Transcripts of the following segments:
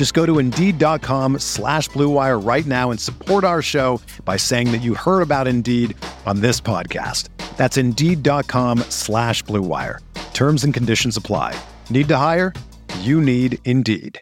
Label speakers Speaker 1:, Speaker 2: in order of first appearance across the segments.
Speaker 1: Just go to Indeed.com slash BlueWire right now and support our show by saying that you heard about Indeed on this podcast. That's Indeed.com slash BlueWire. Terms and conditions apply. Need to hire? You need Indeed.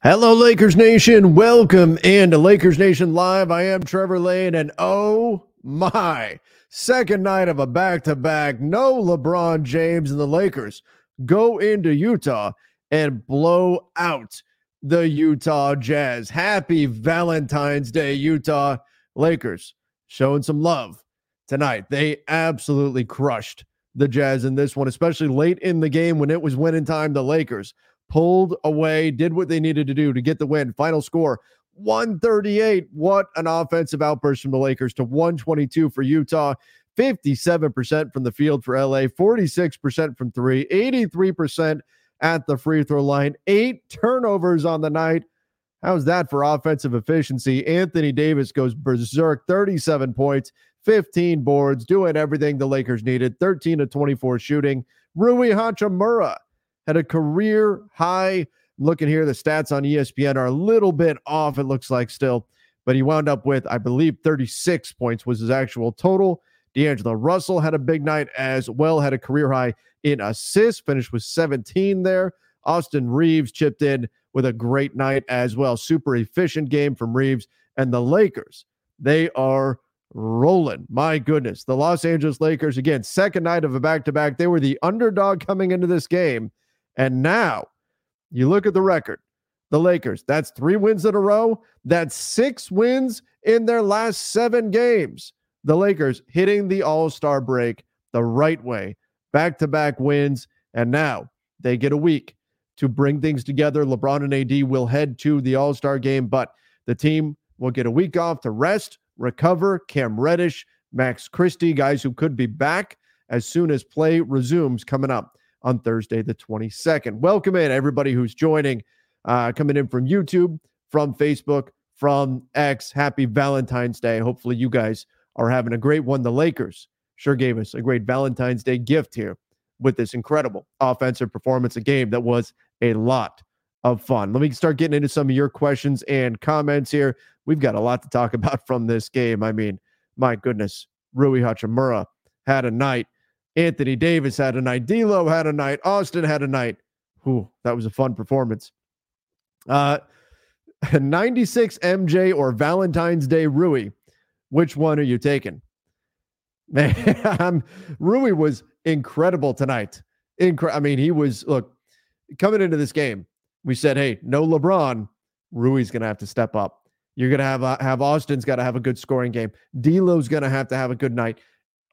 Speaker 2: Hello, Lakers Nation. Welcome into Lakers Nation Live. I am Trevor Lane, and oh my, second night of a back to back. No LeBron James and the Lakers go into Utah and blow out the Utah Jazz. Happy Valentine's Day, Utah Lakers. Showing some love tonight. They absolutely crushed the Jazz in this one, especially late in the game when it was winning time. The Lakers pulled away, did what they needed to do to get the win. Final score 138. What an offensive outburst from the Lakers to 122 for Utah. 57% from the field for LA, 46% from three, 83% at the free throw line, eight turnovers on the night. How's that for offensive efficiency? Anthony Davis goes berserk, 37 points, 15 boards, doing everything the Lakers needed, 13 to 24 shooting. Rui Hachimura had a career high. Looking here, the stats on ESPN are a little bit off, it looks like still, but he wound up with, I believe, 36 points was his actual total. D'Angelo Russell had a big night as well, had a career high in assists, finished with 17 there. Austin Reaves chipped in with a great night as well. Super efficient game from Reaves and the Lakers. They are rolling. My goodness. The Los Angeles Lakers, again, second night of a back to back. They were the underdog coming into this game. And now you look at the record. The Lakers, that's three wins in a row. That's six wins in their last seven games. The Lakers hitting the All Star break the right way, back to back wins. And now they get a week to bring things together. LeBron and AD will head to the All Star game, but the team will get a week off to rest, recover. Cam Reddish, Max Christie, guys who could be back as soon as play resumes coming up on Thursday, the 22nd. Welcome in, everybody who's joining, uh, coming in from YouTube, from Facebook, from X. Happy Valentine's Day. Hopefully, you guys are having a great one. The Lakers sure gave us a great Valentine's Day gift here with this incredible offensive performance, a game that was a lot of fun. Let me start getting into some of your questions and comments here. We've got a lot to talk about from this game. I mean, my goodness, Rui Hachimura had a night. Anthony Davis had a night. D'Lo had a night. Austin had a night. Whew, that was a fun performance. Uh, 96 MJ or Valentine's Day Rui. Which one are you taking? Man, Rui was incredible tonight. Incre- I mean, he was look coming into this game. We said, "Hey, no LeBron. Rui's going to have to step up. You're going to have uh, have Austin's got to have a good scoring game. D'Lo's going to have to have a good night.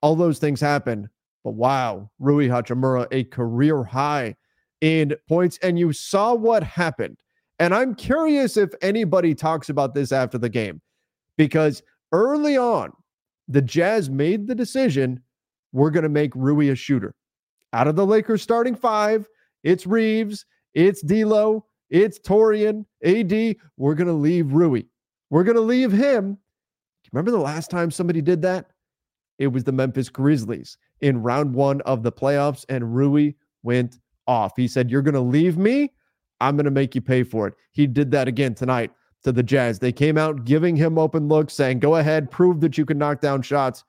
Speaker 2: All those things happen. But wow, Rui Hachimura, a career high in points. And you saw what happened. And I'm curious if anybody talks about this after the game because early on, the Jazz made the decision we're going to make Rui a shooter. Out of the Lakers starting five, it's Reaves, it's D'Lo, it's Taurean, AD. We're going to leave Rui. We're going to leave him. Remember the last time somebody did that? It was the Memphis Grizzlies in round one of the playoffs, and Rui went off. He said, You're going to leave me. I'm going to make you pay for it. He did that again tonight to the Jazz. They came out giving him open looks, saying, Go ahead, prove that you can knock down shots.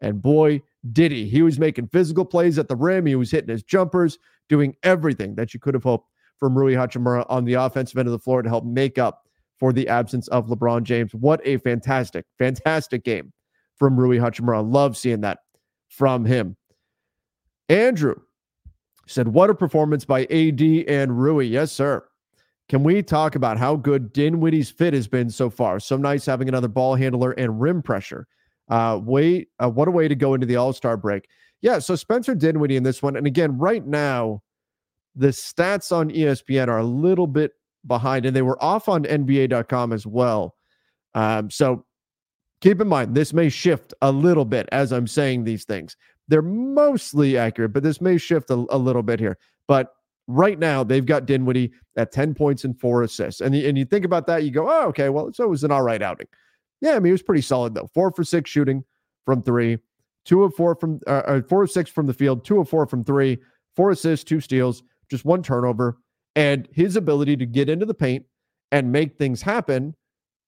Speaker 2: And boy, did he. He was making physical plays at the rim. He was hitting his jumpers, doing everything that you could have hoped from Rui Hachimura on the offensive end of the floor to help make up for the absence of LeBron James. What a fantastic, fantastic game from Rui Hachimura. Love seeing that from him. Andrew said, What a performance by AD and Rui. Yes, sir. Can we talk about how good Dinwiddie's fit has been so far? So nice having another ball handler and rim pressure. Uh, wait, uh, what a way to go into the All Star break. Yeah, so Spencer Dinwiddie in this one. And again, right now, the stats on ESPN are a little bit behind, and they were off on NBA.com as well. Um, so keep in mind, this may shift a little bit as I'm saying these things. They're mostly accurate, but this may shift a, a little bit here. But right now, they've got Dinwiddie at 10 points and four assists. And, and you think about that, you go, oh, okay, well, so it was an all right outing. Yeah, I mean, it was pretty solid, though. Four for six shooting from three, two of four from, uh, uh four of six from the field, two of four from three, four assists, two steals, just one turnover. And his ability to get into the paint and make things happen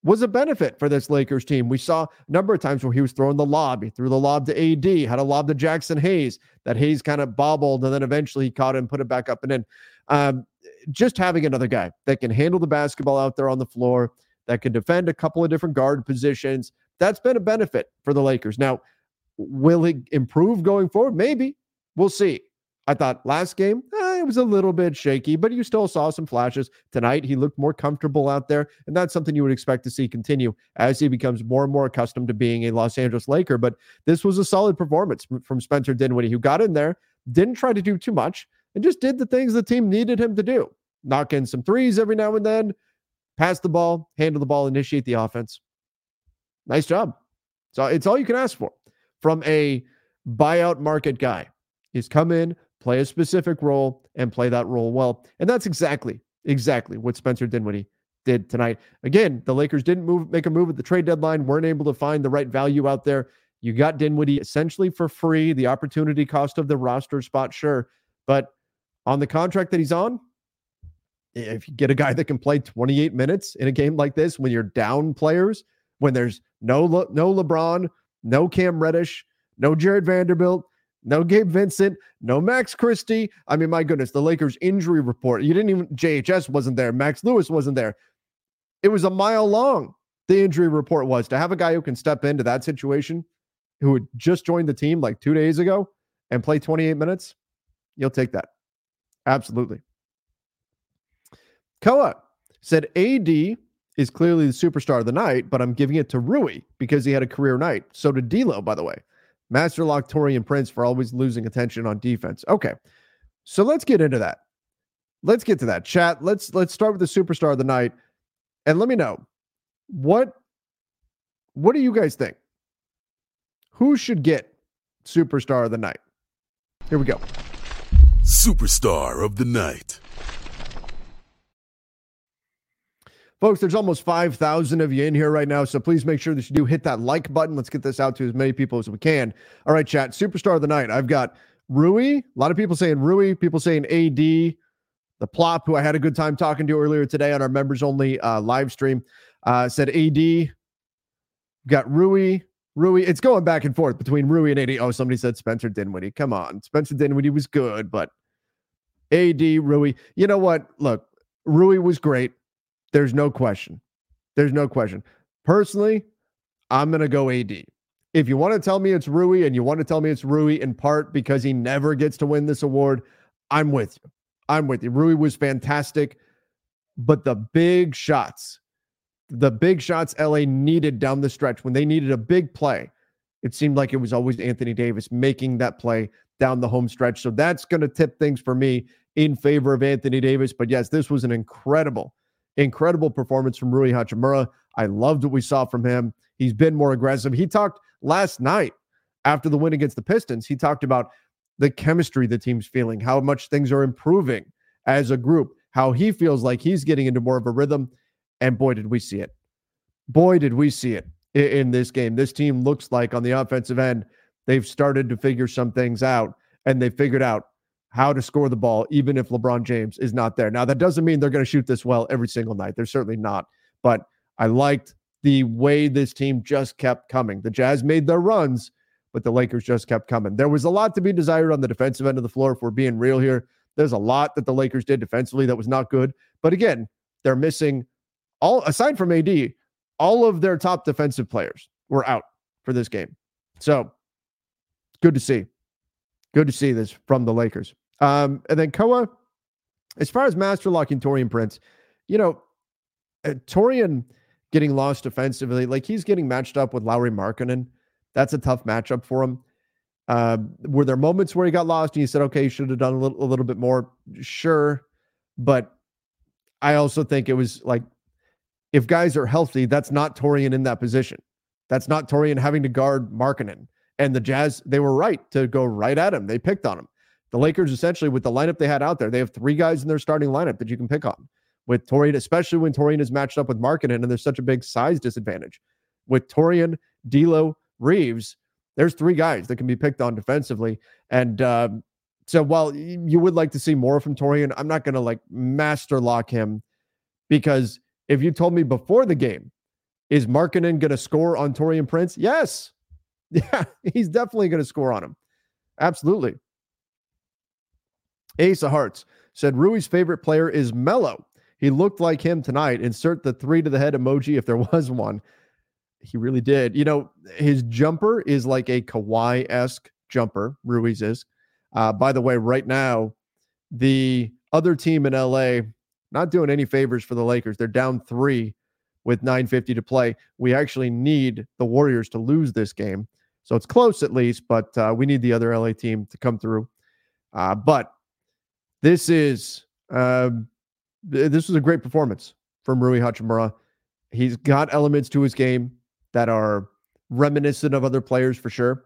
Speaker 2: was a benefit for this Lakers team. We saw a number of times where he was throwing the lob. He threw the lob to AD, had a lob to Jaxson Hayes that Hayes kind of bobbled, and then eventually he caught it and put it back up and in. Um, just having another guy that can handle the basketball out there on the floor, that can defend a couple of different guard positions, that's been a benefit for the Lakers. Now, will he improve going forward? Maybe. We'll see. I thought last game, eh, it was a little bit shaky, but you still saw some flashes. Tonight, he looked more comfortable out there. And that's something you would expect to see continue as he becomes more and more accustomed to being a Los Angeles Laker. But this was a solid performance from Spencer Dinwiddie, who got in there, didn't try to do too much, and just did the things the team needed him to do. Knock in some threes every now and then, pass the ball, handle the ball, initiate the offense. Nice job. So it's all you can ask for from a buyout market guy. He's come in, play a specific role and play that role well. And that's exactly, exactly what Spencer Dinwiddie did tonight. Again, the Lakers didn't move, make a move at the trade deadline, weren't able to find the right value out there. You got Dinwiddie essentially for free, the opportunity cost of the roster spot, sure. But on the contract that he's on, if you get a guy that can play 28 minutes in a game like this, when you're down players, when there's no no LeBron, no Cam Reddish, no Jarred Vanderbilt, no Gabe Vincent, no Max Christie. I mean, my goodness, the Lakers injury report. You didn't even JHS wasn't there. Max Lewis wasn't there. It was a mile long. The injury report was to have a guy who can step into that situation, who had just joined the team like two days ago and play 28 minutes. You'll take that. Absolutely. Koa said AD is clearly the superstar of the night, but I'm giving it to Rui because he had a career night. So did D'Lo, by the way. Master Lock, Taurean Prince for always losing attention on defense. Okay. So let's get into that. Let's get to that. Chat. Let's let's start with the superstar of the night. And let me know what what do you guys think? Who should get superstar of the night? Here we go.
Speaker 3: Superstar of the night.
Speaker 2: Folks, there's almost 5,000 of you in here right now, so please make sure that you do hit that like button. Let's get this out to as many people as we can. All right, chat, superstar of the night. I've got Rui, a lot of people saying Rui, people saying AD, the plop, who I had a good time talking to earlier today on our members only uh, live stream, uh, said AD. Got Rui, Rui. It's going back and forth between Rui and AD. Oh, somebody said Spencer Dinwiddie. Come on. Spencer Dinwiddie was good, but AD, Rui. You know what? Look, Rui was great. There's no question. There's no question. Personally, I'm going to go AD. If you want to tell me it's Rui and you want to tell me it's Rui in part because he never gets to win this award, I'm with you. I'm with you. Rui was fantastic, but the big shots, the big shots LA needed down the stretch when they needed a big play, it seemed like it was always Anthony Davis making that play down the home stretch. So that's going to tip things for me in favor of Anthony Davis. But yes, this was an incredible Incredible performance from Rui Hachimura. I loved what we saw from him. He's been more aggressive. He talked last night after the win against the Pistons. He talked about the chemistry the team's feeling, how much things are improving as a group, how he feels like he's getting into more of a rhythm. And boy, did we see it. Boy, did we see it in, this game. This team looks like on the offensive end, they've started to figure some things out and they figured out how to score the ball, even if LeBron James is not there. Now, that doesn't mean they're going to shoot this well every single night. They're certainly not. But I liked the way this team just kept coming. The Jazz made their runs, but the Lakers just kept coming. There was a lot to be desired on the defensive end of the floor, if we're being real here. There's a lot that the Lakers did defensively that was not good. But again, they're missing all, aside from AD, all of their top defensive players were out for this game. So good to see. Good to see this from the Lakers. Um, and then Koa, as far as master locking Taurean Prince, you know, uh, Taurean getting lost defensively, like he's getting matched up with Lauri Markkanen. That's a tough matchup for him. Uh, were there moments where he got lost and you said, okay, you should have done a little, a little bit more? Sure. But I also think it was like, if guys are healthy, that's not Taurean in that position. That's not Taurean having to guard Markkanen. And the Jazz, they were right to go right at him. They picked on him. The Lakers, essentially, with the lineup they had out there, they have three guys in their starting lineup that you can pick on. With Taurean, especially when Taurean is matched up with Markkanen, and there's such a big size disadvantage. With Taurean, D'Lo, Reaves, there's three guys that can be picked on defensively. And uh, so while you would like to see more from Taurean, I'm not going to like master lock him because if you told me before the game, is Markkanen going to score on Taurean Prince? Yes. Yeah, he's definitely going to score on him. Absolutely. Ace of Hearts said Rui's favorite player is Melo. He looked like him tonight. Insert the three to the head emoji if there was one. He really did. You know, his jumper is like a Kawhi esque jumper. Rui's is. Uh, by the way, right now, the other team in LA not doing any favors for the Lakers. They're down three with 950 to play. We actually need the Warriors to lose this game. So it's close at least, but uh, we need the other LA team to come through. Uh, but this is um, this was a great performance from Rui Hachimura. He's got elements to his game that are reminiscent of other players for sure.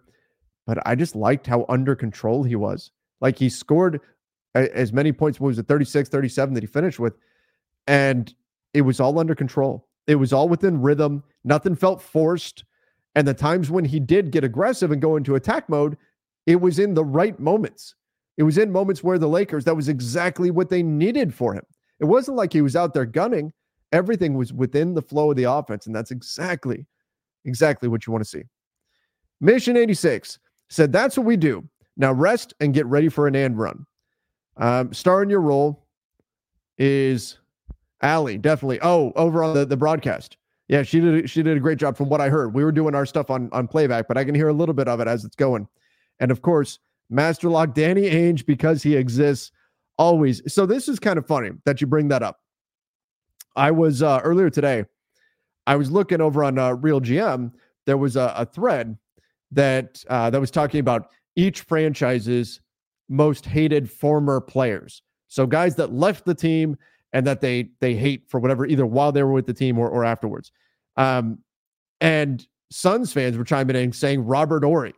Speaker 2: But I just liked how under control he was. Like he scored as many points, what was it, 36, 37 that he finished with. And it was all under control. It was all within rhythm. Nothing felt forced. And the times when he did get aggressive and go into attack mode, it was in the right moments. It was in moments where the Lakers, that was exactly what they needed for him. It wasn't like he was out there gunning. Everything was within the flow of the offense. And that's exactly, exactly what you want to see. Mission 86 said, That's what we do. Now rest and get ready for an and run. Um, star in your role is Allie, definitely. Oh, over on the, the broadcast. Yeah, she did she did a great job from what I heard. We were doing our stuff on on playback, but I can hear a little bit of it as it's going. And of course, Master Lock Danny Ainge because he exists always. So this is kind of funny that you bring that up. I was uh, earlier today. I was looking over on uh, Real GM. There was a, a thread that uh, that was talking about each franchise's most hated former players. So guys that left the team and that they they hate for whatever, either while they were with the team or, or afterwards. Um, and Suns fans were chiming in saying Robert Horry.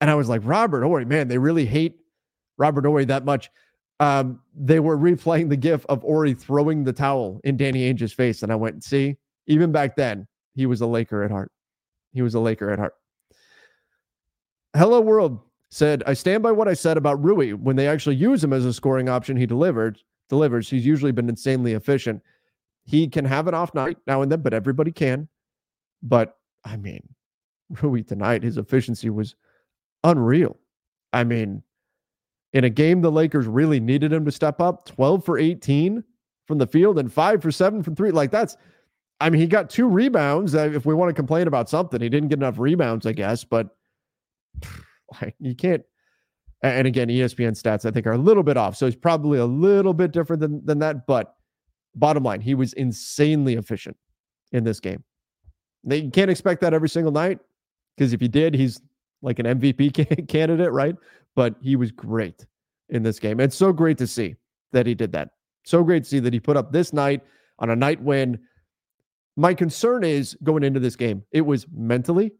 Speaker 2: And I was like, Robert Horry, man, they really hate Robert Horry that much. Um, they were replaying the gif of Horry throwing the towel in Danny Ainge's face. And I went, see, even back then, he was a Laker at heart. He was a Laker at heart. Hello, world said, I stand by what I said about Rui. When they actually use him as a scoring option, he delivered delivers. He's usually been insanely efficient. He can have an off night now and then, but everybody can. But I mean, Rui tonight, his efficiency was unreal. I mean, in a game the Lakers really needed him to step up, 12 for 18 from the field and five for seven from three. Like that's, I mean, he got two rebounds. Uh, if we want to complain about something, he didn't get enough rebounds, I guess, but like you can't and again, ESPN stats I think are a little bit off. So he's probably a little bit different than, than that. But bottom line, he was insanely efficient in this game. You can't expect that every single night because if he did, he's like an MVP candidate, right? But he was great in this game. It's so great to see that he did that. So great to see that he put up this night on a night when my concern is going into this game, it was mentally,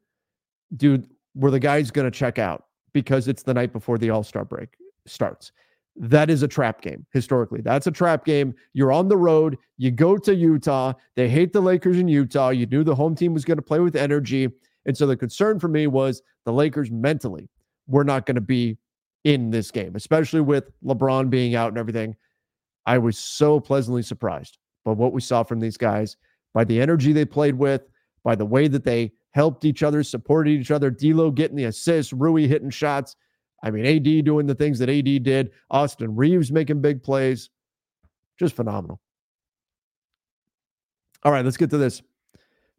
Speaker 2: dude, were the guys going to check out? because it's the night before the All Star break starts. That is a trap game historically. That's a trap game. You're on the road. You go to Utah. They hate the Lakers in Utah. You knew the home team was going to play with energy. And so the concern for me was the Lakers mentally were not going to be in this game, especially with LeBron being out and everything. I was so pleasantly surprised by what we saw from these guys, by the energy they played with, by the way that they helped each other, supported each other. D'Lo getting the assists, Rui hitting shots. I mean, AD doing the things that AD did. Austin Reaves making big plays. Just phenomenal. All right, let's get to this.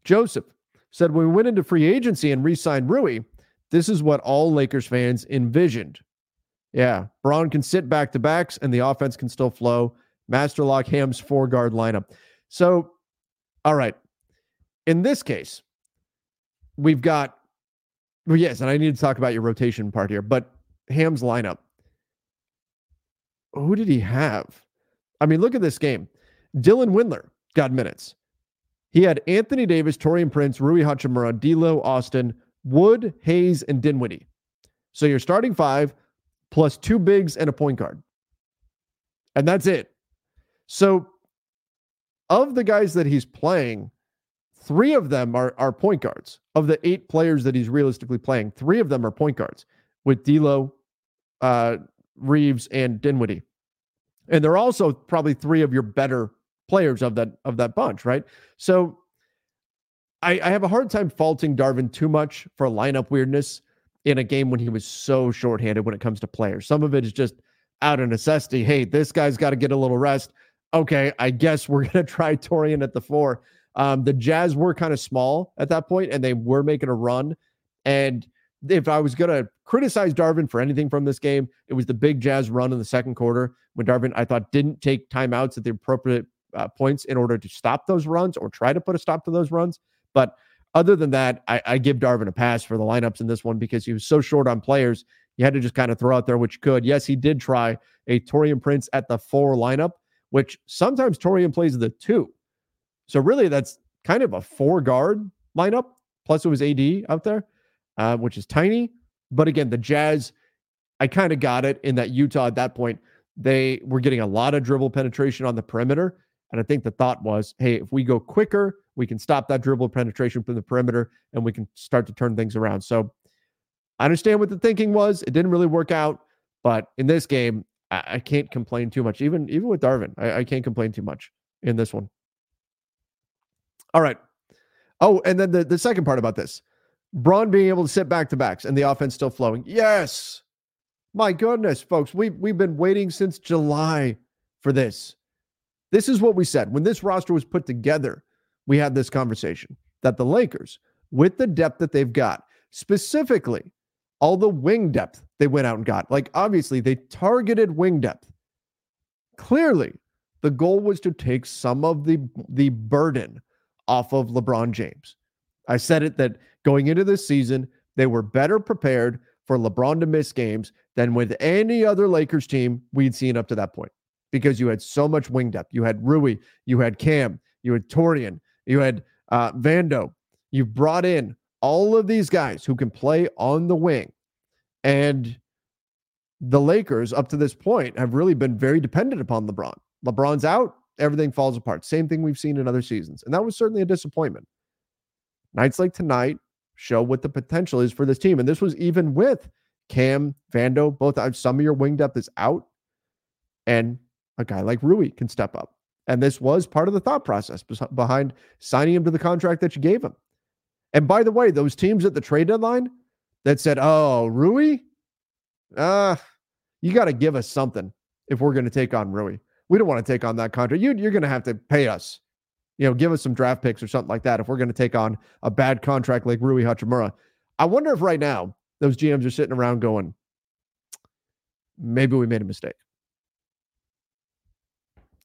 Speaker 2: Joseph said when we went into free agency and re-signed Rui, this is what all Lakers fans envisioned. Yeah, Bron can sit back to backs and the offense can still flow. Master lock Ham's four guard lineup. So, all right. In this case, we've got, well, yes, and I need to talk about your rotation part here, but Ham's lineup. Who did he have? I mean, look at this game. Dylan Windler got minutes. He had Anthony Davis, Taurean Prince, Rui Hachimura, D'Lo, Austin, Wood, Hayes, and Dinwiddie. So you're starting five plus two bigs and a point guard. And that's it. So of the guys that he's playing, three of them are, are point guards. Of the eight players that he's realistically playing, three of them are point guards with D'Lo, uh, Reaves, and Dinwiddie. And they're also probably three of your better players of that of that bunch, right? So I, I have a hard time faulting Darvin too much for lineup weirdness in a game when he was so shorthanded when it comes to players. Some of it is just out of necessity. Hey, this guy's got to get a little rest. Okay, I guess we're gonna try Taurean at the four. Um, the Jazz were kind of small at that point, and they were making a run. And if I was gonna criticize Darvin for anything from this game, it was the big Jazz run in the second quarter when Darvin I thought didn't take timeouts at the appropriate uh, points in order to stop those runs or try to put a stop to those runs. But other than that, I, I give Darvin a pass for the lineups in this one because he was so short on players. You had to just kind of throw out there which could. Yes, he did try a Taurean Prince at the four lineup, which sometimes Taurean plays the two. So really, that's kind of a four guard lineup. Plus, it was AD out there, uh, which is tiny. But again, the Jazz, I kind of got it in that Utah at that point. They were getting a lot of dribble penetration on the perimeter. And I think the thought was, hey, if we go quicker, we can stop that dribble penetration from the perimeter and we can start to turn things around. So I understand what the thinking was. It didn't really work out. But in this game, I, I can't complain too much. Even even with Darvin, I, I can't complain too much in this one. All right. Oh, and then the, the second part about this. Bron being able to sit back to backs and the offense still flowing. Yes. My goodness, folks. We we've been waiting since July for this. This is what we said when this roster was put together. We had this conversation that the Lakers, with the depth that they've got, specifically all the wing depth they went out and got, like obviously they targeted wing depth. Clearly, the goal was to take some of the the burden off of LeBron James. I said it that going into this season, they were better prepared for LeBron to miss games than with any other Lakers team we'd seen up to that point because you had so much wing depth. You had Rui, you had Cam, you had Taurean, you had uh, Vando. You've brought in all of these guys who can play on the wing. And the Lakers, up to this point, have really been very dependent upon LeBron. LeBron's out, everything falls apart. Same thing we've seen in other seasons. And that was certainly a disappointment. Nights like tonight show what the potential is for this team. And this was even with Cam, Vando, both some of your wing depth is out. And a guy like Rui can step up. And this was part of the thought process behind signing him to the contract that you gave him. And by the way, those teams at the trade deadline that said, oh, Rui, uh, you got to give us something if we're going to take on Rui. We don't want to take on that contract. You, you're going to have to pay us, you know, give us some draft picks or something like that if we're going to take on a bad contract like Rui Hachimura. I wonder if right now those GMs are sitting around going, maybe we made a mistake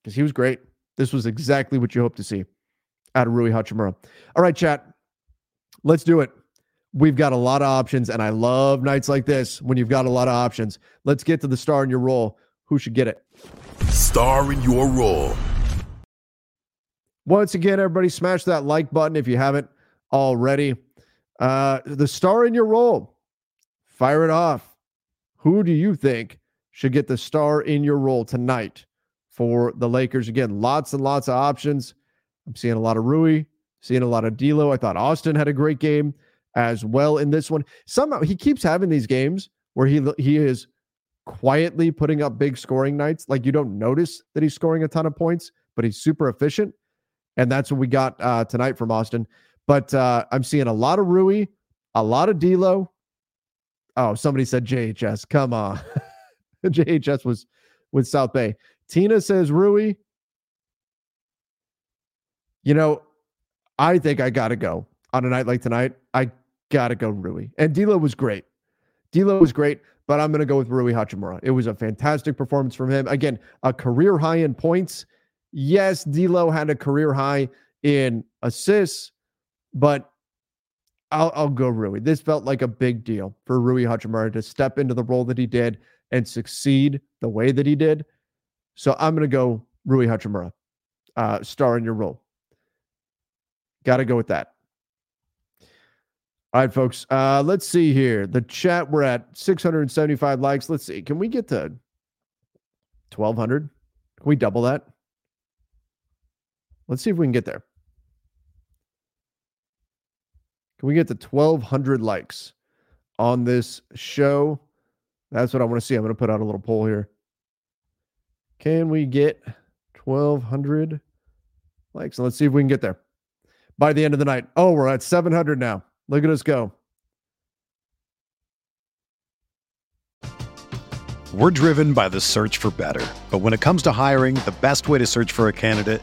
Speaker 2: because he was great. This was exactly what you hope to see out of Rui Hachimura. All right, chat. Let's do it. We've got a lot of options, and I love nights like this when you've got a lot of options. Let's get to the star in your role. Who should get it?
Speaker 3: Star in your role.
Speaker 2: Once again, everybody, smash that like button if you haven't already. Uh, the star in your role. Fire it off. Who do you think should get the star in your role tonight? for the Lakers. Again, lots and lots of options. I'm seeing a lot of Rui, seeing a lot of D'Lo. I thought Austin had a great game as well in this one. Somehow he keeps having these games where he he is quietly putting up big scoring nights. Like you don't notice that he's scoring a ton of points, but he's super efficient. And that's what we got uh, tonight from Austin. But uh, I'm seeing a lot of Rui, a lot of D'Lo. Oh, somebody said JHS. Come on, JHS was with South Bay. Tina says Rui. You know, I think I got to go on a night like tonight. I got to go Rui. And D'Lo was great. D'Lo was great, but I'm to go with Rui Hachimura. It was a fantastic performance from him. Again, a career high in points. Yes, D'Lo had a career high in assists, but I'll, I'll go Rui. This felt like a big deal for Rui Hachimura to step into the role that he did and succeed the way that he did. So I'm going to go Rui Hachimura, uh, star in your role. Got to go with that. All right, folks. Uh, let's see here. The chat, we're at 675 likes. Let's see. Can we get to 1,200? Can we double that? Let's see if we can get there. Can we get to 1,200 likes on this show? That's what I want to see. I'm going to put out a little poll here. Can we get 1,200 likes? Let's see if we can get there by the end of the night. Oh, we're at 700 now. Look at us go.
Speaker 1: We're driven by the search for better. But when it comes to hiring, the best way to search for a candidate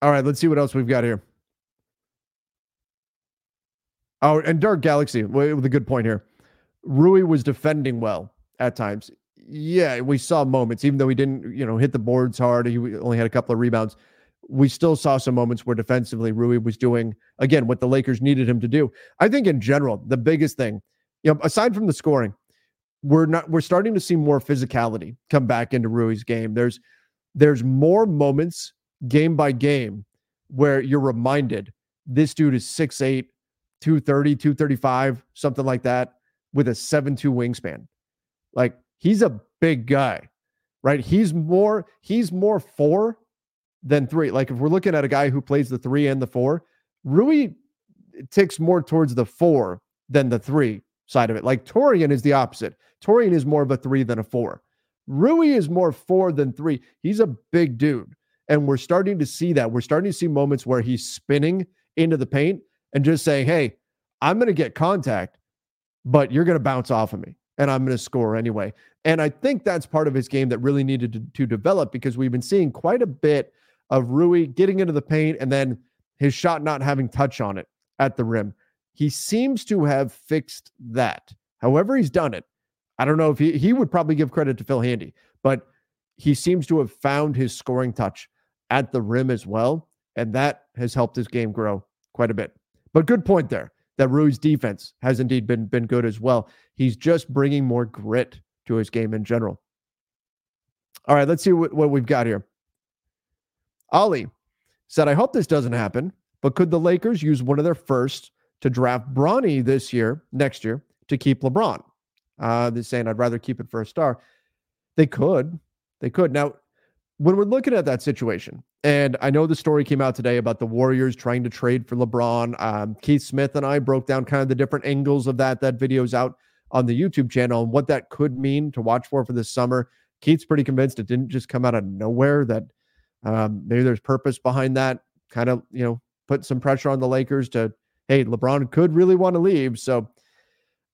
Speaker 2: All right, let's see what else we've got here. Oh, and Dark Galaxy with a good point here. Rui was defending well at times. Yeah, we saw moments, even though he didn't, you know, hit the boards hard. He only had a couple of rebounds. We still saw some moments where defensively Rui was doing again what the Lakers needed him to do. I think in general, the biggest thing, you know, aside from the scoring, we're not we're starting to see more physicality come back into Rui's game. There's there's more moments game by game where you're reminded this dude is 6'8, 230, 235, something like that, with a 7'2 wingspan. Like he's a big guy, right? He's more, he's more four than three. Like if we're looking at a guy who plays the three and the four, Rui ticks more towards the four than the three side of it. Like Taurean is the opposite. Taurean is more of a three than a four. Rui is more four than three. He's a big dude. And we're starting to see that. We're starting to see moments where he's spinning into the paint and just saying, Hey, I'm going to get contact, but you're going to bounce off of me and I'm going to score anyway. And I think that's part of his game that really needed to, to, develop because we've been seeing quite a bit of Rui getting into the paint and then his shot not having touch on it at the rim. He seems to have fixed that. However, he's done it. I don't know if he, he would probably give credit to Phil Handy, but he seems to have found his scoring touch at the rim as well. And that has helped his game grow quite a bit. But good point there that Rui's defense has indeed been, been good as well. He's just bringing more grit to his game in general. All right, let's see what, what we've got here. Ali said, I hope this doesn't happen, but could the Lakers use one of their first to draft Bronny this year, next year, to keep LeBron? Uh, they're saying I'd rather keep it for a star. They could. They could. Now, when we're looking at that situation, and I know the story came out today about the Warriors trying to trade for LeBron. Um, Keith Smith and I broke down kind of the different angles of that. That video's out on the YouTube channel and what that could mean to watch for for this summer. Keith's pretty convinced it didn't just come out of nowhere. That um, maybe there's purpose behind that. Kind of, you know, put some pressure on the Lakers to, hey, LeBron could really want to leave. So,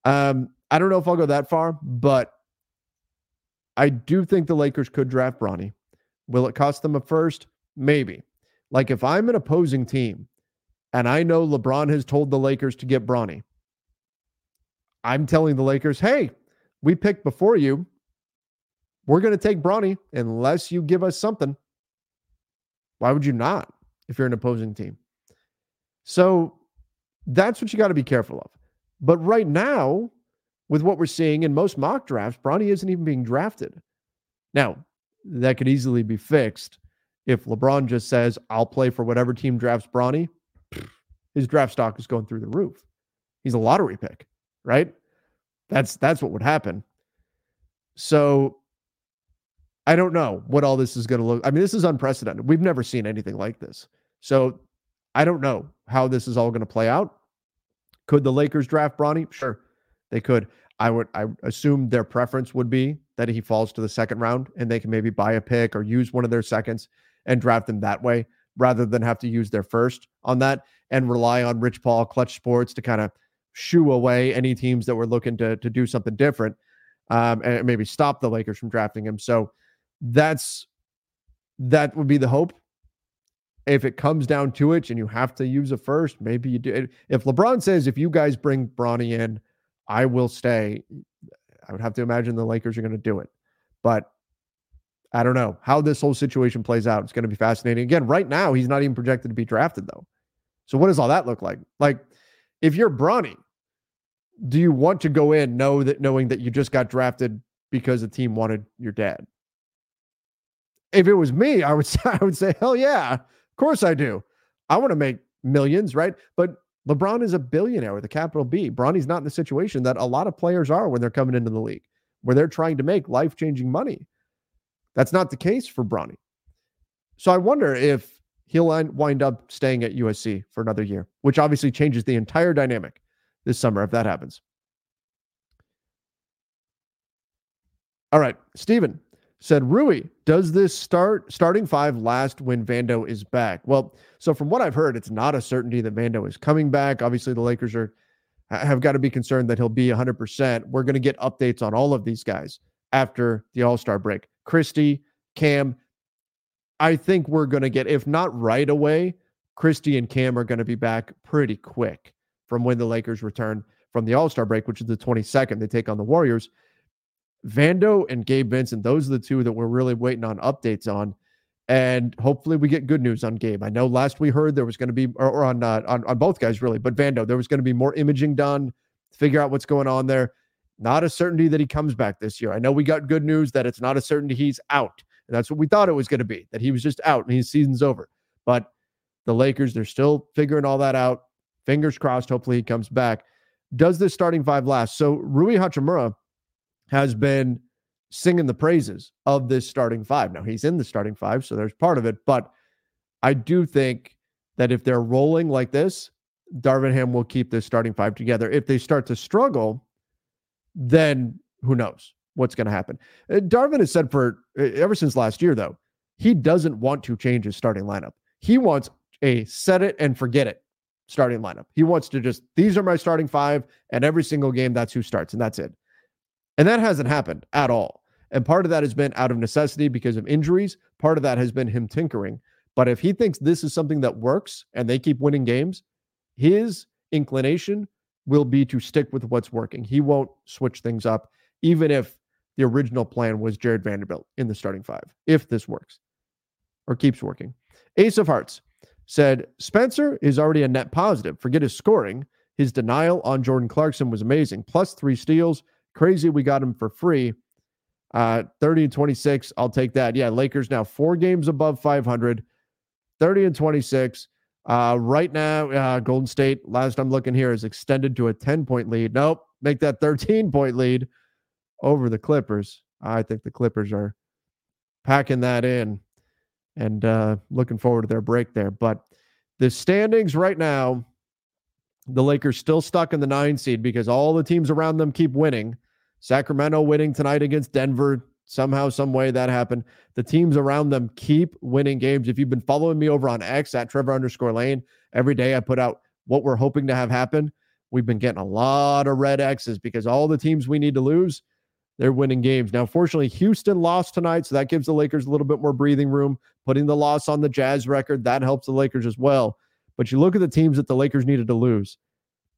Speaker 2: um, I don't know if I'll go that far, but I do think the Lakers could draft Bronny. Will it cost them a first? Maybe. Like if I'm an opposing team and I know LeBron has told the Lakers to get Bronny, I'm telling the Lakers, hey, we picked before you. We're going to take Bronny unless you give us something. Why would you not if you're an opposing team? So that's what you got to be careful of. But right now, with what we're seeing in most mock drafts, Bronny isn't even being drafted. Now, that could easily be fixed if LeBron just says, I'll play for whatever team drafts Bronny. His draft stock is going through the roof. He's a lottery pick, right? That's that's what would happen. So I don't know what all this is going to look. I mean, this is unprecedented. We've never seen anything like this. So I don't know how this is all going to play out. Could the Lakers draft Bronny? Sure. They could. I would I assume their preference would be that he falls to the second round and they can maybe buy a pick or use one of their seconds and draft him that way rather than have to use their first on that and rely on Rich Paul Klutch Sports to kind of shoo away any teams that were looking to to do something different um, and maybe stop the Lakers from drafting him. So that's that would be the hope. If it comes down to it and you have to use a first, maybe you do. If LeBron says, if you guys bring Bronny in, I will stay. I would have to imagine the Lakers are going to do it. But I don't know how this whole situation plays out. It's going to be fascinating. Again, right now, he's not even projected to be drafted, though. So, what does all that look like? Like, if you're Bronny, do you want to go in know that knowing that you just got drafted because the team wanted your dad? If it was me, I would say, I would say, hell yeah, of course I do. I want to make millions, right? But LeBron is a billionaire with a capital B. Bronny's not in the situation that a lot of players are when they're coming into the league, where they're trying to make life changing money. That's not the case for Bronny. So I wonder if he'll wind up staying at USC for another year, which obviously changes the entire dynamic this summer if that happens. All right, Steven said Rui, does this start starting five last when Vando is back? Well, so from what I've heard, it's not a certainty that Vando is coming back. Obviously, the Lakers are have got to be concerned that he'll be 100%. We're going to get updates on all of these guys after the All-Star break. Christie, Cam, I think we're going to get if not right away, Christie and Cam are going to be back pretty quick from when the Lakers return from the All-Star break, which is the 22nd. They take on the Warriors. Vando and Gabe Vincent, those are the two that we're really waiting on updates on. And hopefully we get good news on Gabe. I know last we heard there was going to be, or, or on, uh, on on both guys really, but Vando, there was going to be more imaging done, to figure out what's going on there. Not a certainty that he comes back this year. I know we got good news that it's not a certainty he's out. And that's what we thought it was going to be, that he was just out and his season's over. But the Lakers, they're still figuring all that out. Fingers crossed. Hopefully he comes back. Does this starting five last? So Rui Hachimura has been singing the praises of this starting five. Now he's in the starting five, so there's part of it, but I do think that if they're rolling like this, Darvin Ham will keep this starting five together. If they start to struggle, then who knows what's going to happen. Uh, Darvin has said for uh, ever since last year, though, he doesn't want to change his starting lineup. He wants a set it and forget it starting lineup. He wants to just, these are my starting five, and every single game, that's who starts, and that's it. And that hasn't happened at all. And part of that has been out of necessity because of injuries. Part of that has been him tinkering. But if he thinks this is something that works and they keep winning games, his inclination will be to stick with what's working. He won't switch things up, even if the original plan was Jarred Vanderbilt in the starting five, if this works or keeps working. Ace of Hearts said Spencer is already a net positive. Forget his scoring. His denial on Jordan Clarkson was amazing. Plus three steals. Crazy we got him for free. Uh, 30 and 26. I'll take that. Yeah, Lakers now four games above 500. 30 and 26. Uh, right now, uh, Golden State, last I'm looking here, is extended to a 10 point lead. Nope, make that 13 point lead over the Clippers. I think the Clippers are packing that in and uh, looking forward to their break there. But the standings right now, the Lakers still stuck in the nine seed because all the teams around them keep winning. Sacramento winning tonight against Denver. Somehow, some way that happened. The teams around them keep winning games. If you've been following me over on X at Trevor underscore Lane, every day I put out what we're hoping to have happen. We've been getting a lot of red X's because all the teams we need to lose, they're winning games. Now, fortunately, Houston lost tonight, so that gives the Lakers a little bit more breathing room. Putting the loss on the Jazz record, that helps the Lakers as well. But you look at the teams that the Lakers needed to lose.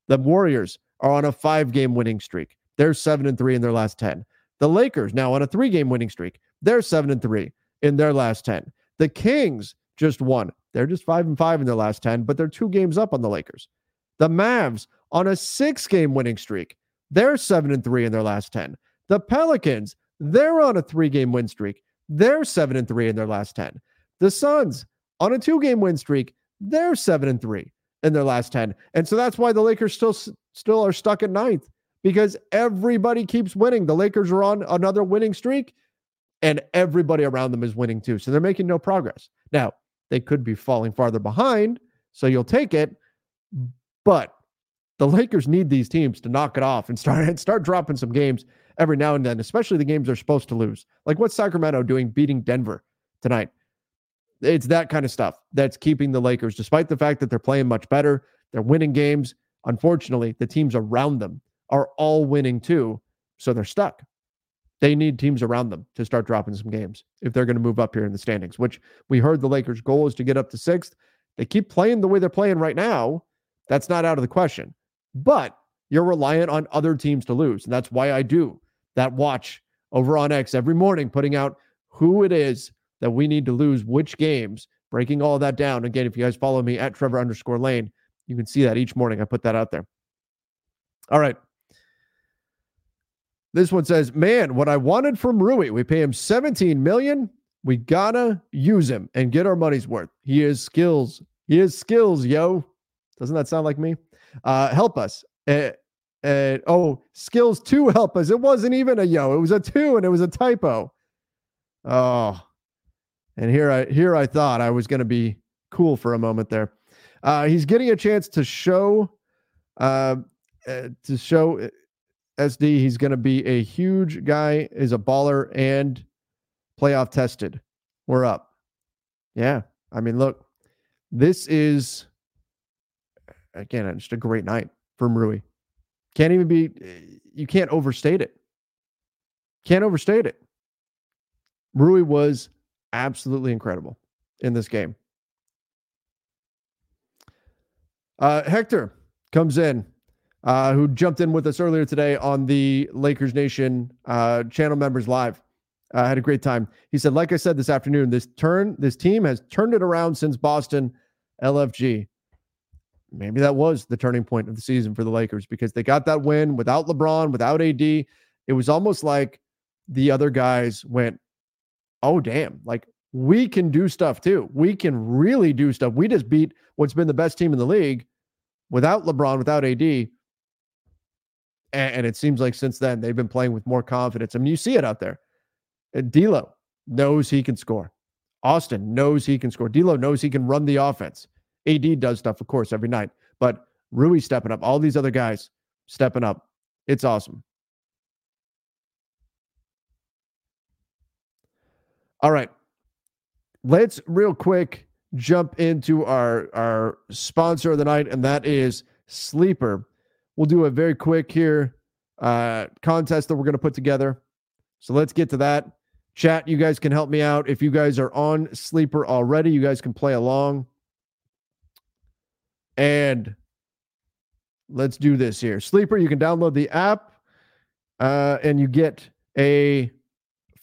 Speaker 2: The Warriors are on a five game winning streak. They're seven and three in their last 10. The Lakers now on a three game winning streak. They're seven and three in their last 10. The Kings just won. They're just five and five in their last 10, but they're two games up on the Lakers. The Mavs on a six game winning streak. They're seven and three in their last 10. The Pelicans, they're on a three game win streak. They're seven and three in their last 10. The Suns on a two game win streak. They're seven and three in their last 10. And so that's why the Lakers still still are stuck at ninth because everybody keeps winning. The Lakers are on another winning streak and everybody around them is winning too. So they're making no progress. Now, they could be falling farther behind, so you'll take it, but the Lakers need these teams to knock it off and start and start dropping some games every now and then, especially the games they're supposed to lose. Like what's Sacramento doing beating Denver tonight? It's that kind of stuff that's keeping the Lakers, despite the fact that they're playing much better, they're winning games. Unfortunately, the teams around them are all winning too. So they're stuck. They need teams around them to start dropping some games if they're going to move up here in the standings, which we heard the Lakers' goal is to get up to sixth. They keep playing the way they're playing right now. That's not out of the question. But you're reliant on other teams to lose. And that's why I do that watch over on X every morning, putting out who it is that we need to lose, which games, breaking all that down. Again, if you guys follow me at Trevor underscore lane, you can see that each morning. I put that out there. All right. This one says, "Man, what I wanted from Rui, we pay him 17 million. We gotta use him and get our money's worth. He has skills. He has skills, yo. Doesn't that sound like me? Uh, help us. Uh, uh, oh, skills to help us. It wasn't even a yo. It was a two, and it was a typo. Oh, and here I here I thought I was going to be cool for a moment there. Uh, he's getting a chance to show uh, uh to show uh, SD he's going to be a huge guy, is a baller and playoff tested. We're up. Yeah, I mean, look, this is again just a great night from Rui. Can't even be. You can't overstate it. Can't overstate it. Rui was absolutely incredible in this game. Uh, Hector comes in, uh, who jumped in with us earlier today on the Lakers Nation uh, channel members live. Uh, had a great time. He said, like I said this afternoon, this turn, this team has turned it around since Boston LFG. Maybe that was the turning point of the season for the Lakers because they got that win without LeBron, without AD. It was almost like the other guys went, oh, damn, like we can do stuff too. We can really do stuff. We just beat what's been the best team in the league without LeBron, without AD. And, and it seems like since then they've been playing with more confidence. I mean, you see it out there. And D'Lo knows he can score. Austin knows he can score. D'Lo knows he can run the offense. AD does stuff, of course, every night, but Rui stepping up. All these other guys stepping up. It's awesome. All right. Let's real quick jump into our our sponsor of the night, and that is Sleeper. We'll do a very quick here uh, contest that we're going to put together. So let's get to that. Chat, you guys can help me out. If you guys are on Sleeper already, you guys can play along. And let's do this here. Sleeper, you can download the app uh, and you get a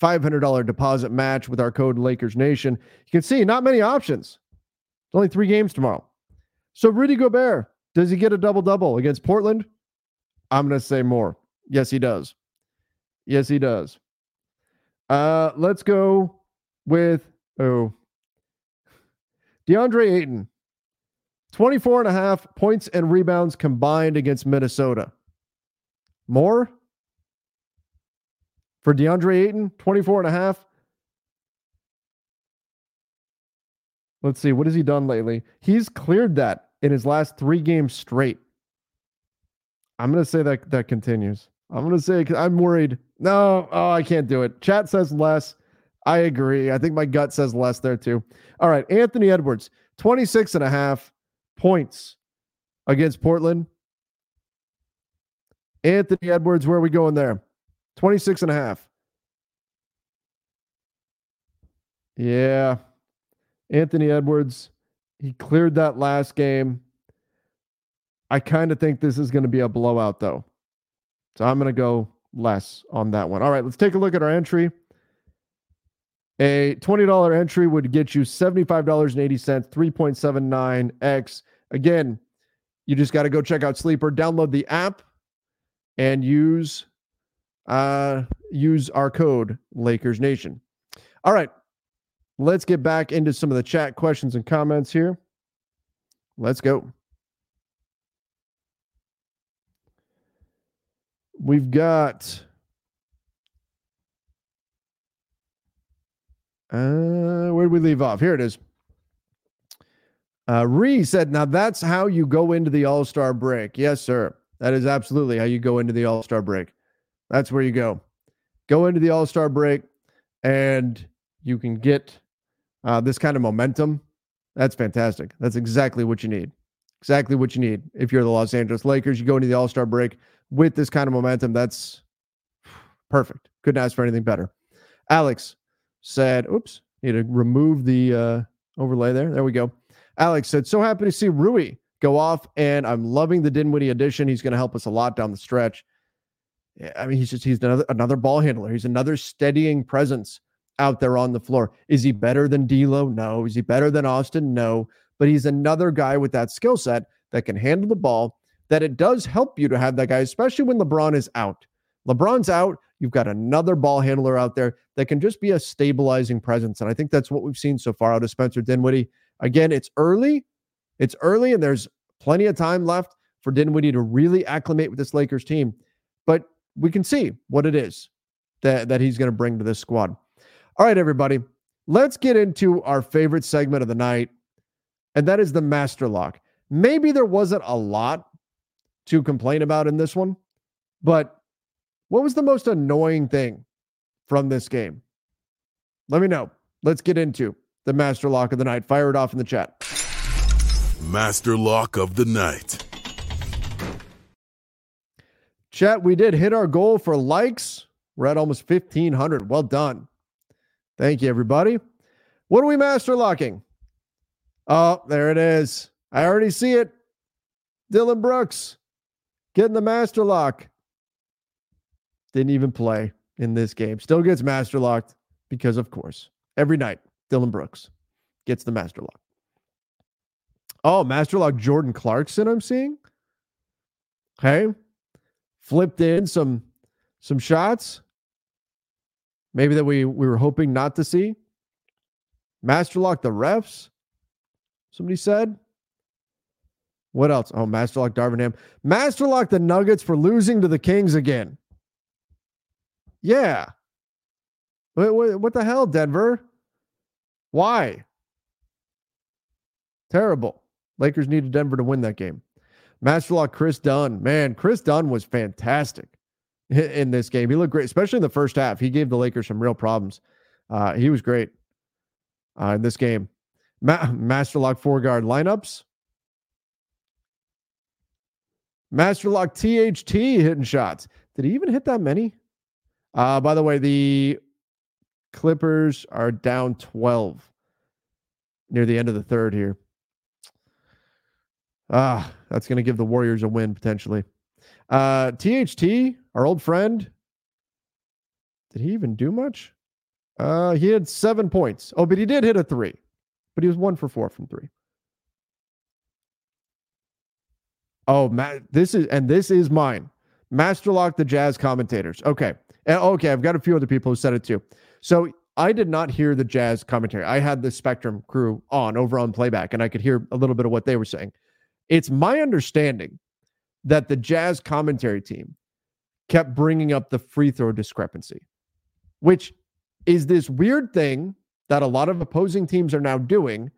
Speaker 2: $500 deposit match with our code Lakers Nation. You can see not many options. It's only three games tomorrow. So Rudy Gobert, does he get a double double against Portland? I'm going to say more. Yes, he does. Yes, he does. Uh, let's go with oh DeAndre Ayton, 24 and a half points and rebounds combined against Minnesota. More for DeAndre Ayton, 24 and a half. Let's see, what has he done lately? He's cleared that in his last three games straight. I'm going to say that that continues. I'm to say I'm worried. No, oh, I can't do it. Chat says less. I agree. I think my gut says less there too. All right, Anthony Edwards, 26 and a half points against Portland. Anthony Edwards, where are we going there? 26 and a half. Yeah. Anthony Edwards, he cleared that last game. I kind of think this is going to be a blowout, though. So I'm going to go less on that one. All right, let's take a look at our entry. A $20 entry would get you $75.80, 3.79x. Again, you just got to go check out Sleeper, download the app, and use uh use our code Lakers Nation. All right. Let's get back into some of the chat questions and comments here. Let's go. We've got uh where did we leave off? Here it is. Uh Ree said, now that's how you go into the all-star break. Yes, sir. That is absolutely how you go into the all-star break. That's where you go. Go into the all-star break and you can get uh, this kind of momentum. That's fantastic. That's exactly what you need. Exactly what you need. If you're the Los Angeles Lakers, you go into the All Star break with this kind of momentum. That's perfect. Couldn't ask for anything better. Alex said, oops, need to remove the uh, overlay there. There we go. Alex said, so happy to see Rui go off, and I'm loving the Dinwiddie addition. He's going to help us a lot down the stretch. I mean, he's just he's another another ball handler. He's another steadying presence out there on the floor. Is he better than D'Lo? No. Is he better than Austin? No. But he's another guy with that skill set that can handle the ball. That it does help you to have that guy, especially when LeBron is out. LeBron's out. You've got another ball handler out there that can just be a stabilizing presence. And I think that's what we've seen so far out of Spencer Dinwiddie. Again, it's early. It's early, and there's plenty of time left for Dinwiddie to really acclimate with this Lakers team. But we can see what it is that, that he's going to bring to this squad. All right, everybody, let's get into our favorite segment of the night, and that is the master lock. Maybe there wasn't a lot to complain about in this one, but what was the most annoying thing from this game? Let me know. Let's get into the master lock of the night. Fire it off in the chat.
Speaker 3: Master lock of the night.
Speaker 2: Chat, we did hit our goal for likes. We're at almost 1,500. Well done. Thank you, everybody. What are we master locking? Oh, there it is. I already see it. Dillon Brooks getting the master lock. Didn't even play in this game. Still gets master locked because, of course, every night, Dillon Brooks gets the master lock. Oh, master lock Jordan Clarkson, I'm seeing. Okay. Flipped in some some shots maybe that we we were hoping not to see. Master lock the refs. Somebody said. What else? Oh, Master lock Darvin Ham. Master lock the Nuggets for losing to the Kings again. Yeah. What, what, what the hell, Denver? Why? Terrible. Lakers needed Denver to win that game. Master lock Kris Dunn. Man, Kris Dunn was fantastic in this game. He looked great, especially in the first half. He gave the Lakers some real problems. Uh, he was great uh, in this game. Ma- Master Lock four guard lineups. Master Lock THT hitting shots. Did he even hit that many? Uh, by the way, the Clippers are down 12 near the end of the third here. Ah, that's going to give the Warriors a win potentially. Uh, THT, our old friend, did he even do much? Uh, he had seven points. Oh, but he did hit a three, but he was one for four from three. Oh, Matt, this is and this is mine. Master Lock the Jazz commentators. Okay. And, okay, I've got a few other people who said it too. So I did not hear the Jazz commentary. I had the Spectrum crew on over on playback, and I could hear a little bit of what they were saying. It's my understanding that the Jazz commentary team kept bringing up the free throw discrepancy, which is this weird thing that a lot of opposing teams are now doing.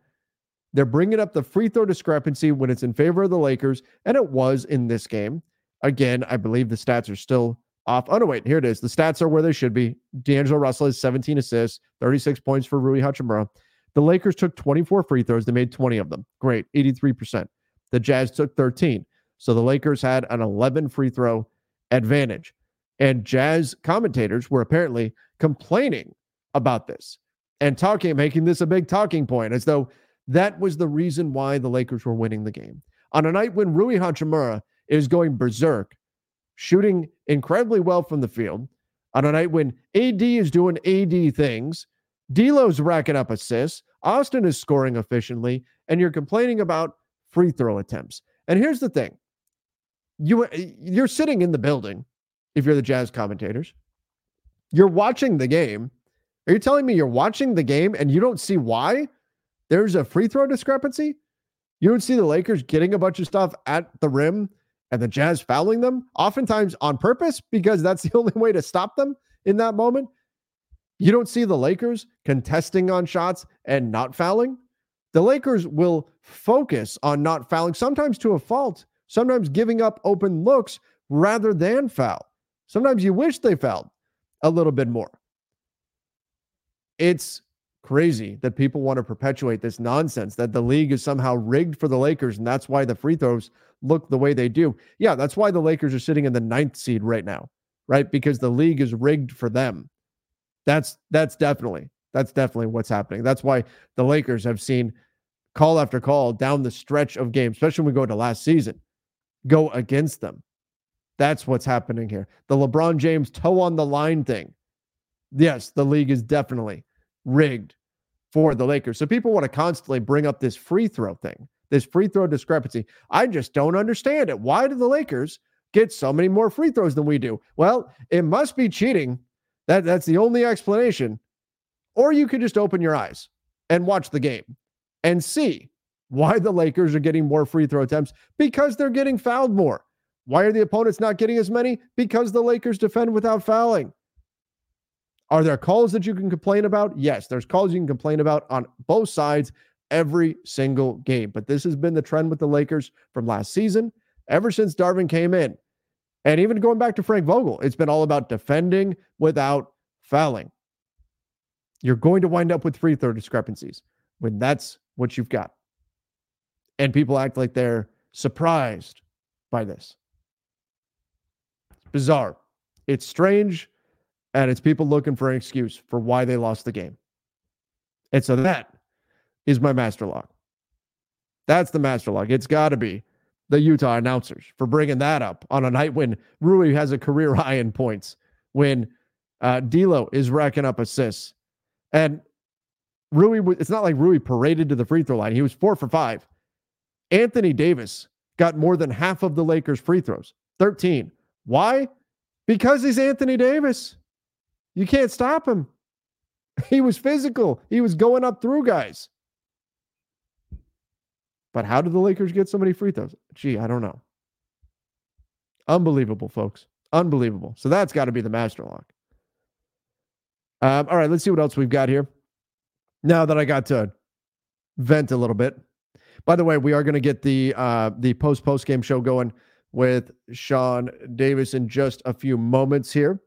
Speaker 2: They're bringing up the free throw discrepancy when it's in favor of the Lakers, and it was in this game. Again, I believe the stats are still off. Oh, no, wait, here it is. The stats are where they should be. D'Angelo Russell has 17 assists, 36 points for Rui Hachimura. The Lakers took 24 free throws. They made 20 of them. Great, 83%. The Jazz took 13. So the Lakers had an 11 free throw advantage. And Jazz commentators were apparently complaining about this and talking, making this a big talking point as though that was the reason why the Lakers were winning the game. On a night when Rui Hachimura is going berserk, shooting incredibly well from the field, on a night when AD is doing AD things, D'Lo's racking up assists, Austin is scoring efficiently, and you're complaining about free throw attempts. And here's the thing: you uh, you're sitting in the building if you're the Jazz commentators. You're watching the game. Are you telling me you're watching the game and you don't see why there's a free throw discrepancy? You don't see the Lakers getting a bunch of stuff at the rim and the Jazz fouling them, oftentimes on purpose, because that's the only way to stop them in that moment. You don't see the Lakers contesting on shots and not fouling. The Lakers will focus on not fouling, sometimes to a fault, sometimes giving up open looks rather than foul. Sometimes you wish they fouled a little bit more. It's crazy that people want to perpetuate this nonsense that the league is somehow rigged for the Lakers and that's why the free throws look the way they do. Yeah, that's why the Lakers are sitting in the ninth seed right now, right? Because the league is rigged for them. That's that's definitely that's definitely what's happening. That's why the Lakers have seen call after call down the stretch of games, especially when we go to last season, go against them. That's what's happening here. The LeBron James toe on the line thing. Yes, the league is definitely rigged for the Lakers. So people want to constantly bring up this free throw thing, this free throw discrepancy. I just don't understand it. Why do the Lakers get so many more free throws than we do? Well, it must be cheating. That that's the only explanation. Or you could just open your eyes and watch the game and see why the Lakers are getting more free throw attempts because they're getting fouled more. Why are the opponents not getting as many? Because the Lakers defend without fouling. Are there calls that you can complain about? Yes, there's calls you can complain about on both sides every single game. But this has been the trend with the Lakers from last season, ever since Darvin came in. And even going back to Frank Vogel, it's been all about defending without fouling. You're going to wind up with free throw discrepancies when that's what you've got. And people act like they're surprised by this. It's bizarre. It's strange and it's people looking for an excuse for why they lost the game. And so that is my master lock. That's the master lock. It's got to be the Utah announcers for bringing that up on a night when Rui has a career high in points, when uh, D'Lo is racking up assists, and Rui. It's not like Rui paraded to the free throw line. He was four for five. Anthony Davis got more than half of the Lakers' free throws, thirteen. Why? Because he's Anthony Davis. You can't stop him. He was physical. He was going up through guys. But how did the Lakers get so many free throws? Gee, I don't know. Unbelievable, folks. Unbelievable. So that's got to be the master lock. Um, all right, let's see what else we've got here. Now that I got to vent a little bit. By the way, we are going to get the uh, the post post game show going with Sean Davis in just a few moments here.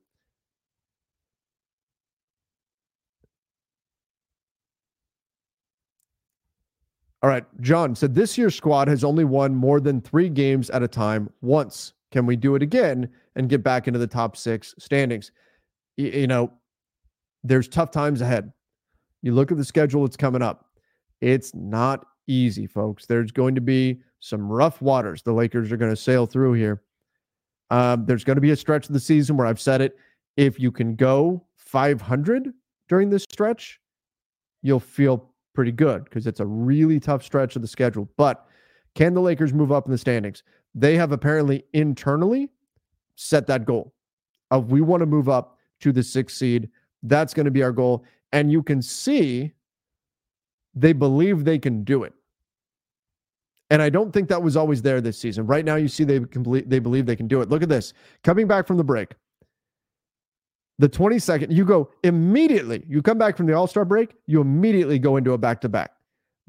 Speaker 2: All right. John said this year's squad has only won more than three games at a time once. Can we do it again and get back into the top six standings? Y- you know, there's tough times ahead. You look at the schedule that's coming up. It's not easy, folks. There's going to be some rough waters the Lakers are going to sail through here. Um, there's going to be a stretch of the season where I've said it. If you can go 500 during this stretch, you'll feel pretty good because it's a really tough stretch of the schedule. But can the Lakers move up in the standings? They have apparently internally set that goal of we want to move up to the sixth seed. That's going to be our goal. And you can see they believe they can do it. And I don't think that was always there this season. Right now, you see they complete, they believe they can do it. Look at this. Coming back from the break, the 22nd, you go immediately. You come back from the All Star break, you immediately go into a back to back.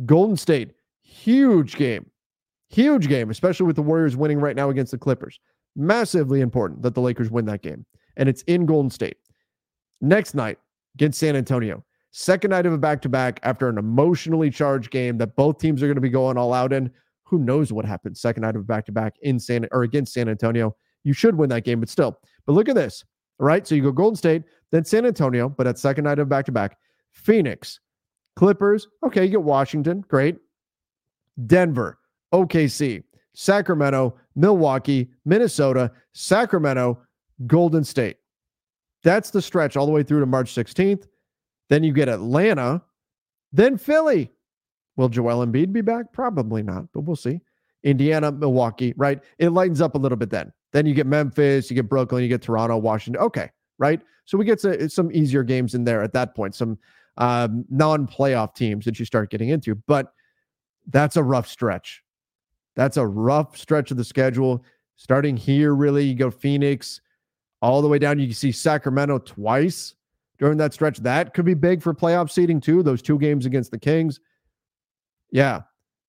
Speaker 2: Golden State, huge game, huge game, especially with the Warriors winning right now against the Clippers. Massively important that the Lakers win that game. And it's in Golden State. Next night against San Antonio. Second night of a back to back after an emotionally charged game that both teams are going to be going all out in. Who knows what happens? Second night of a back to back in San or against San Antonio. You should win that game, but still. But look at this. Right. So you go Golden State, then San Antonio, but at second night of back to back, Phoenix, Clippers. Okay, you get Washington. Great. Denver, OKC, Sacramento, Milwaukee, Minnesota, Sacramento, Golden State. That's the stretch all the way through to March 16th. Then you get Atlanta, then Philly. Will Joel Embiid be back? Probably not, but we'll see. Indiana, Milwaukee, right? It lightens up a little bit then. Then you get Memphis, you get Brooklyn, you get Toronto, Washington. Okay, right? So we get to, some easier games in there at that point, some um, non playoff teams that you start getting into. But that's a rough stretch. That's a rough stretch of the schedule. Starting here, really, you go Phoenix all the way down. You can see Sacramento twice during that stretch. That could be big for playoff seeding, too. Those two games against the Kings. Yeah,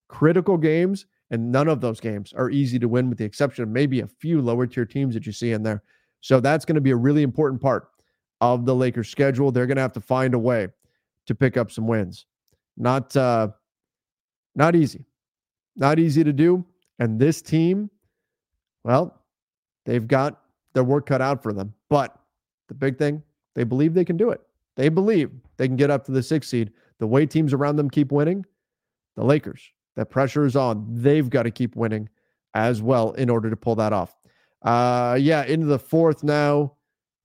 Speaker 2: critical games, and none of those games are easy to win, with the exception of maybe a few lower tier teams that you see in there. So that's going to be a really important part of the Lakers' schedule. They're going to have to find a way to pick up some wins. Not uh, not easy, not easy to do. And this team, well, they've got their work cut out for them. But the big thing, they believe they can do it. They believe they can get up to the sixth seed. The way teams around them keep winning, the Lakers, that pressure is on. They've got to keep winning as well in order to pull that off. Uh, yeah, into the fourth now.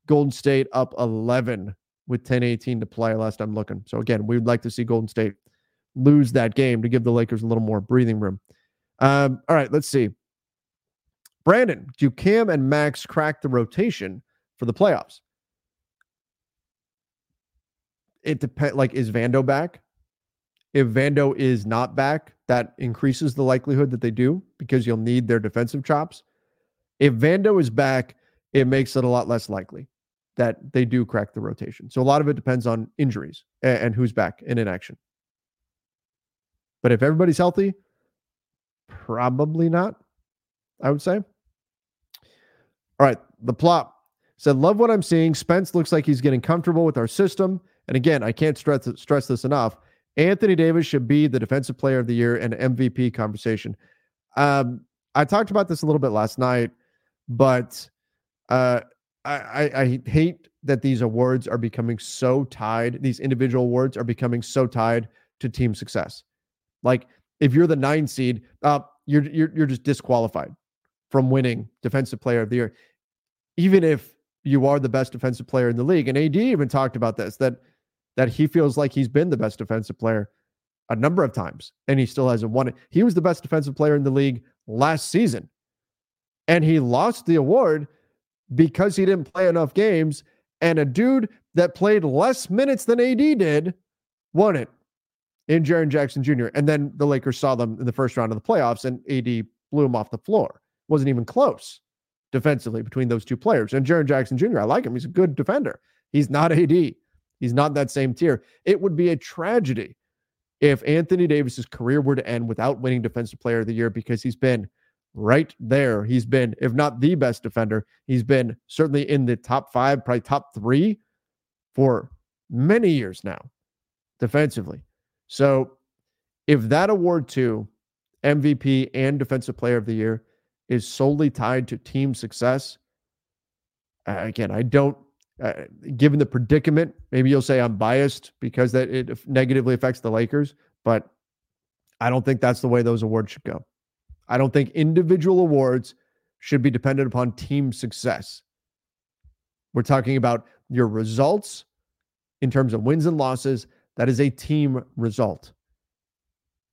Speaker 2: Golden State up 11 with 10 18 to play last I'm looking. So, again, we would like to see Golden State lose that game to give the Lakers a little more breathing room. Um, all right, let's see. Brandon, do Cam and Max crack the rotation for the playoffs? It depends. Like, is Vando back? If Vando is not back, that increases the likelihood that they do because you'll need their defensive chops. If Vando is back, it makes it a lot less likely that they do crack the rotation. So a lot of it depends on injuries and, and who's back and in action. But if everybody's healthy, probably not, I would say. All right, the plop said, Love what I'm seeing. Spence looks like he's getting comfortable with our system. And again, I can't stress, stress this enough. Anthony Davis should be the defensive player of the year and MVP conversation. Um, I talked about this a little bit last night, but uh, I, I, I hate that these awards are becoming so tied. These individual awards are becoming so tied to team success. Like if you're the nine seed, uh, you're you're you're just disqualified from winning defensive player of the year, even if you are the best defensive player in the league. And AD even talked about this that that he feels like he's been the best defensive player a number of times and he still hasn't won it. He was the best defensive player in the league last season. And he lost the award because he didn't play enough games. And a dude that played less minutes than AD did won it in Jaren Jackson Jr. And then the Lakers saw them in the first round of the playoffs and AD blew him off the floor. Wasn't even close defensively between those two players. And Jaren Jackson Jr., I like him. He's a good defender. He's not AD. He's not that same tier. It would be a tragedy if Anthony Davis's career were to end without winning Defensive Player of the Year because he's been right there. He's been, if not the best defender, he's been certainly in the top five, probably top three for many years now defensively. So if that award to MVP and Defensive Player of the Year is solely tied to team success, again, I don't uh, given the predicament, maybe you'll say I'm biased because that it negatively affects the Lakers, but I don't think that's the way those awards should go. I don't think individual awards should be dependent upon team success. We're talking about your results in terms of wins and losses. That is a team result.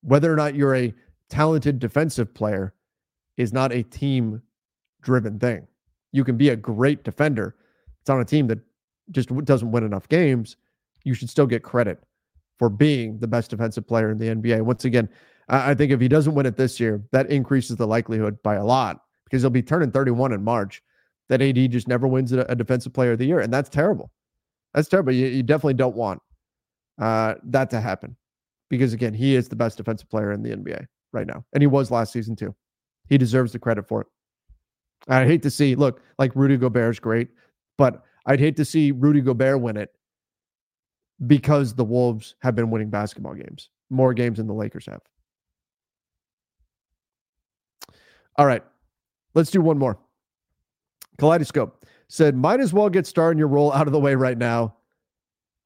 Speaker 2: Whether or not you're a talented defensive player is not a team driven thing. You can be a great defender it's on a team that just doesn't win enough games. you should still get credit for being the best defensive player in the NBA. Once again, I think if he doesn't win it this year, that increases the likelihood by a lot because he'll be turning 31 in March. That AD just never wins a, defensive player of the year. And that's terrible. That's terrible. You, you definitely don't want uh, that to happen because, again, he is the best defensive player in the NBA right now. And he was last season, too. He deserves the credit for it. I hate to see, look, like Rudy Gobert is great, but I'd hate to see Rudy Gobert win it because the Wolves have been winning basketball games, more games than the Lakers have. All right, let's do one more. Kaleidoscope said, might as well get Star in your role out of the way right now.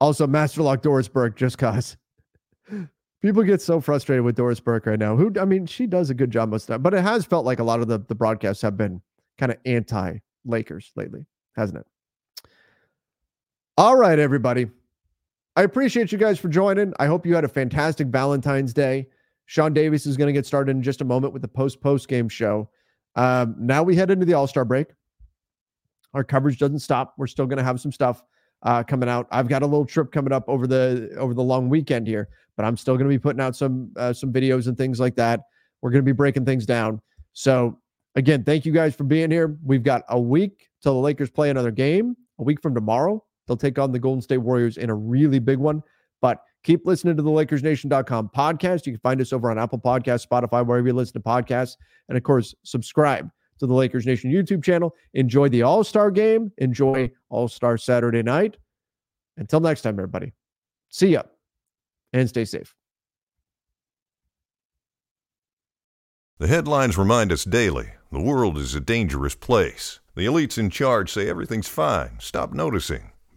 Speaker 2: Also, Master Lock Doris Burke, just cause. People get so frustrated with Doris Burke right now. Who, I mean, she does a good job most of the time, but it has felt like a lot of the, the broadcasts have been kind of anti Lakers lately, hasn't it? All right, everybody. I appreciate you guys for joining. I hope you had a fantastic Valentine's Day. Sean Davis is going to get started in just a moment with the post post game show. Um, now we head into the All Star break. Our coverage doesn't stop. We're still going to have some stuff uh, coming out. I've got a little trip coming up over the over the long weekend here, but I'm still going to be putting out some uh, some videos and things like that. We're going to be breaking things down. So again, thank you guys for being here. We've got a week till the Lakers play another game. A week from tomorrow, they'll take on the Golden State Warriors in a really big one. But keep listening to the LakersNation.com podcast. You can find us over on Apple Podcasts, Spotify, wherever you listen to podcasts, and of course, subscribe to the Lakers Nation YouTube channel. Enjoy the All Star game. Enjoy All Star Saturday night. Until next time, everybody. See ya and stay safe.
Speaker 4: The headlines remind us daily the world is a dangerous place. The elites in charge say everything's fine, stop noticing.